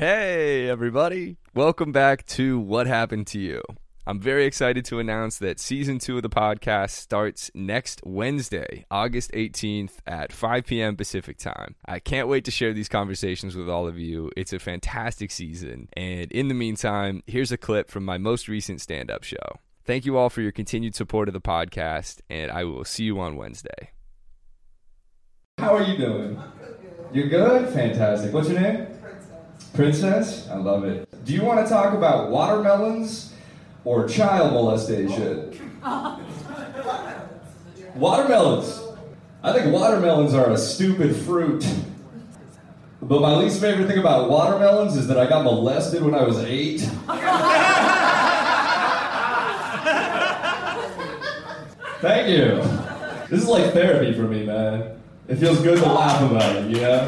Hey, everybody. Welcome back to What Happened to You. I'm very excited to announce that season two of the podcast starts next Wednesday, August 18th at 5 p.m. Pacific time. I can't wait to share these conversations with all of you. It's a fantastic season. And in the meantime, here's a clip from my most recent stand up show. Thank you all for your continued support of the podcast, and I will see you on Wednesday. How are you doing? You're good? Fantastic. What's your name? Princess. I love it. Do you want to talk about watermelons or child molestation? watermelons. I think watermelons are a stupid fruit. But my least favorite thing about watermelons is that I got molested when I was eight. Thank you. This is like therapy for me, man. It feels good to laugh about it, you know?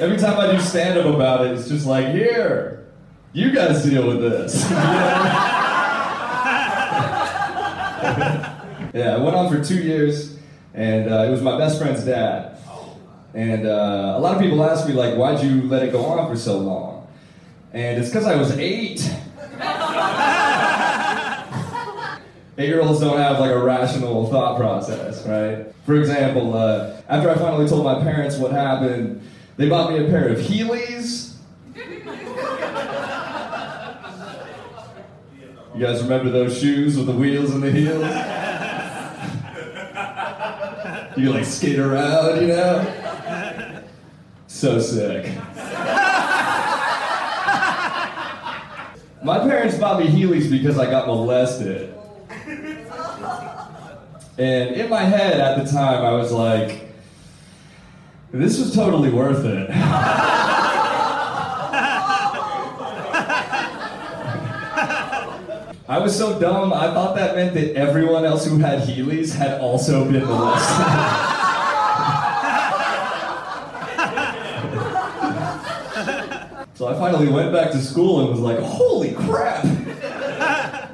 Every time I do stand up about it, it's just like, here, you guys deal with this. yeah, it went on for two years, and uh, it was my best friend's dad. And uh, a lot of people ask me, like, why'd you let it go on for so long? And it's because I was eight. Eight-year-olds don't have like a rational thought process, right? For example, uh, after I finally told my parents what happened, they bought me a pair of Heelys. You guys remember those shoes with the wheels and the heels? You like skate around, you know? So sick. My parents bought me Heelys because I got molested. And in my head at the time, I was like, this was totally worth it. I was so dumb, I thought that meant that everyone else who had Heelys had also been molested. so I finally went back to school and was like, holy crap!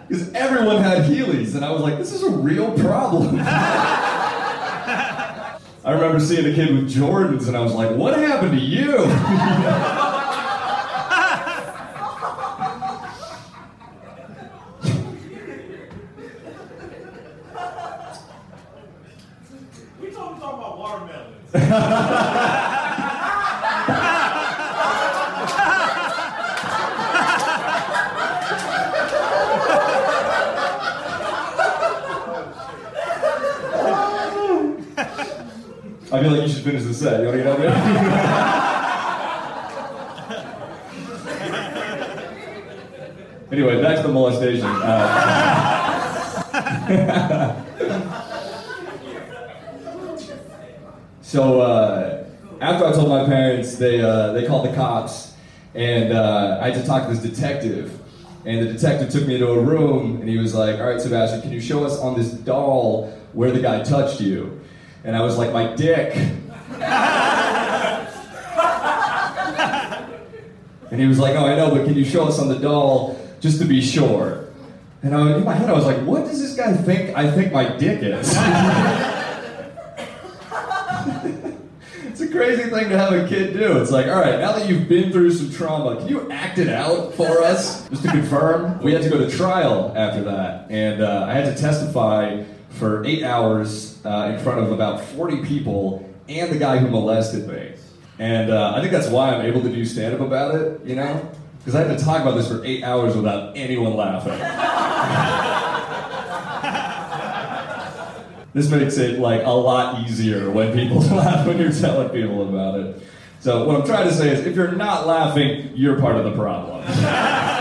Because everyone had Heelys, and I was like, this is a real problem. I remember seeing a kid with Jordans, and I was like, what happened to you? We talking about watermelons. I feel like you should finish the set. You want to get up there? anyway, back to the molestation. Uh, so uh, after I told my parents, they uh, they called the cops, and uh, I had to talk to this detective. And the detective took me into a room, and he was like, "All right, Sebastian, can you show us on this doll where the guy touched you?" And I was like, "My dick." And he was like, "Oh, I know, but can you show us on the doll just to be sure?" And I, in my head, I was like, "What does this guy think? I think my dick is." it's a crazy thing to have a kid do. It's like, all right, now that you've been through some trauma, can you act it out for us, just to confirm? We had to go to trial after that, and uh, I had to testify for eight hours uh, in front of about 40 people and the guy who molested me. And uh, I think that's why I'm able to do stand up about it, you know? Because I had to talk about this for eight hours without anyone laughing. this makes it like a lot easier when people laugh when you're telling people about it. So what I'm trying to say is if you're not laughing, you're part of the problem.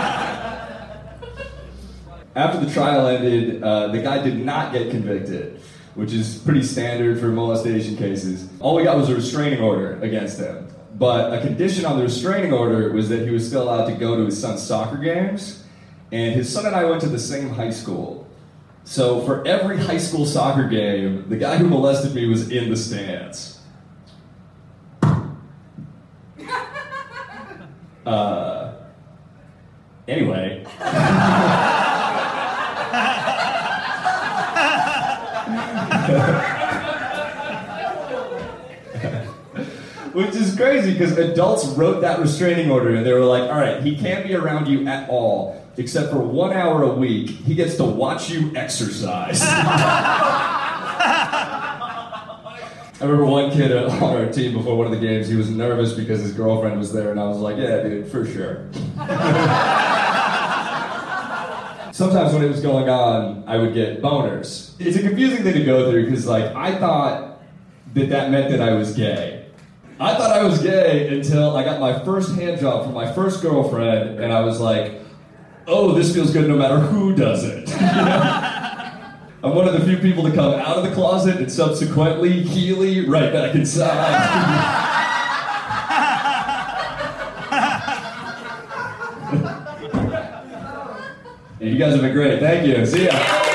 After the trial ended, uh, the guy did not get convicted, which is pretty standard for molestation cases. All we got was a restraining order against him. But a condition on the restraining order was that he was still allowed to go to his son's soccer games. And his son and I went to the same high school. So for every high school soccer game, the guy who molested me was in the stands. Uh, anyway. Which is crazy because adults wrote that restraining order and they were like, all right, he can't be around you at all except for one hour a week. He gets to watch you exercise. I remember one kid on our team before one of the games, he was nervous because his girlfriend was there, and I was like, yeah, dude, for sure. Sometimes when it was going on, I would get boners. It's a confusing thing to go through because, like, I thought that that meant that I was gay. I thought I was gay until I got my first hand job from my first girlfriend, and I was like, oh, this feels good no matter who does it. I'm one of the few people to come out of the closet and subsequently Heely right back inside. you guys have been great. Thank you. See ya.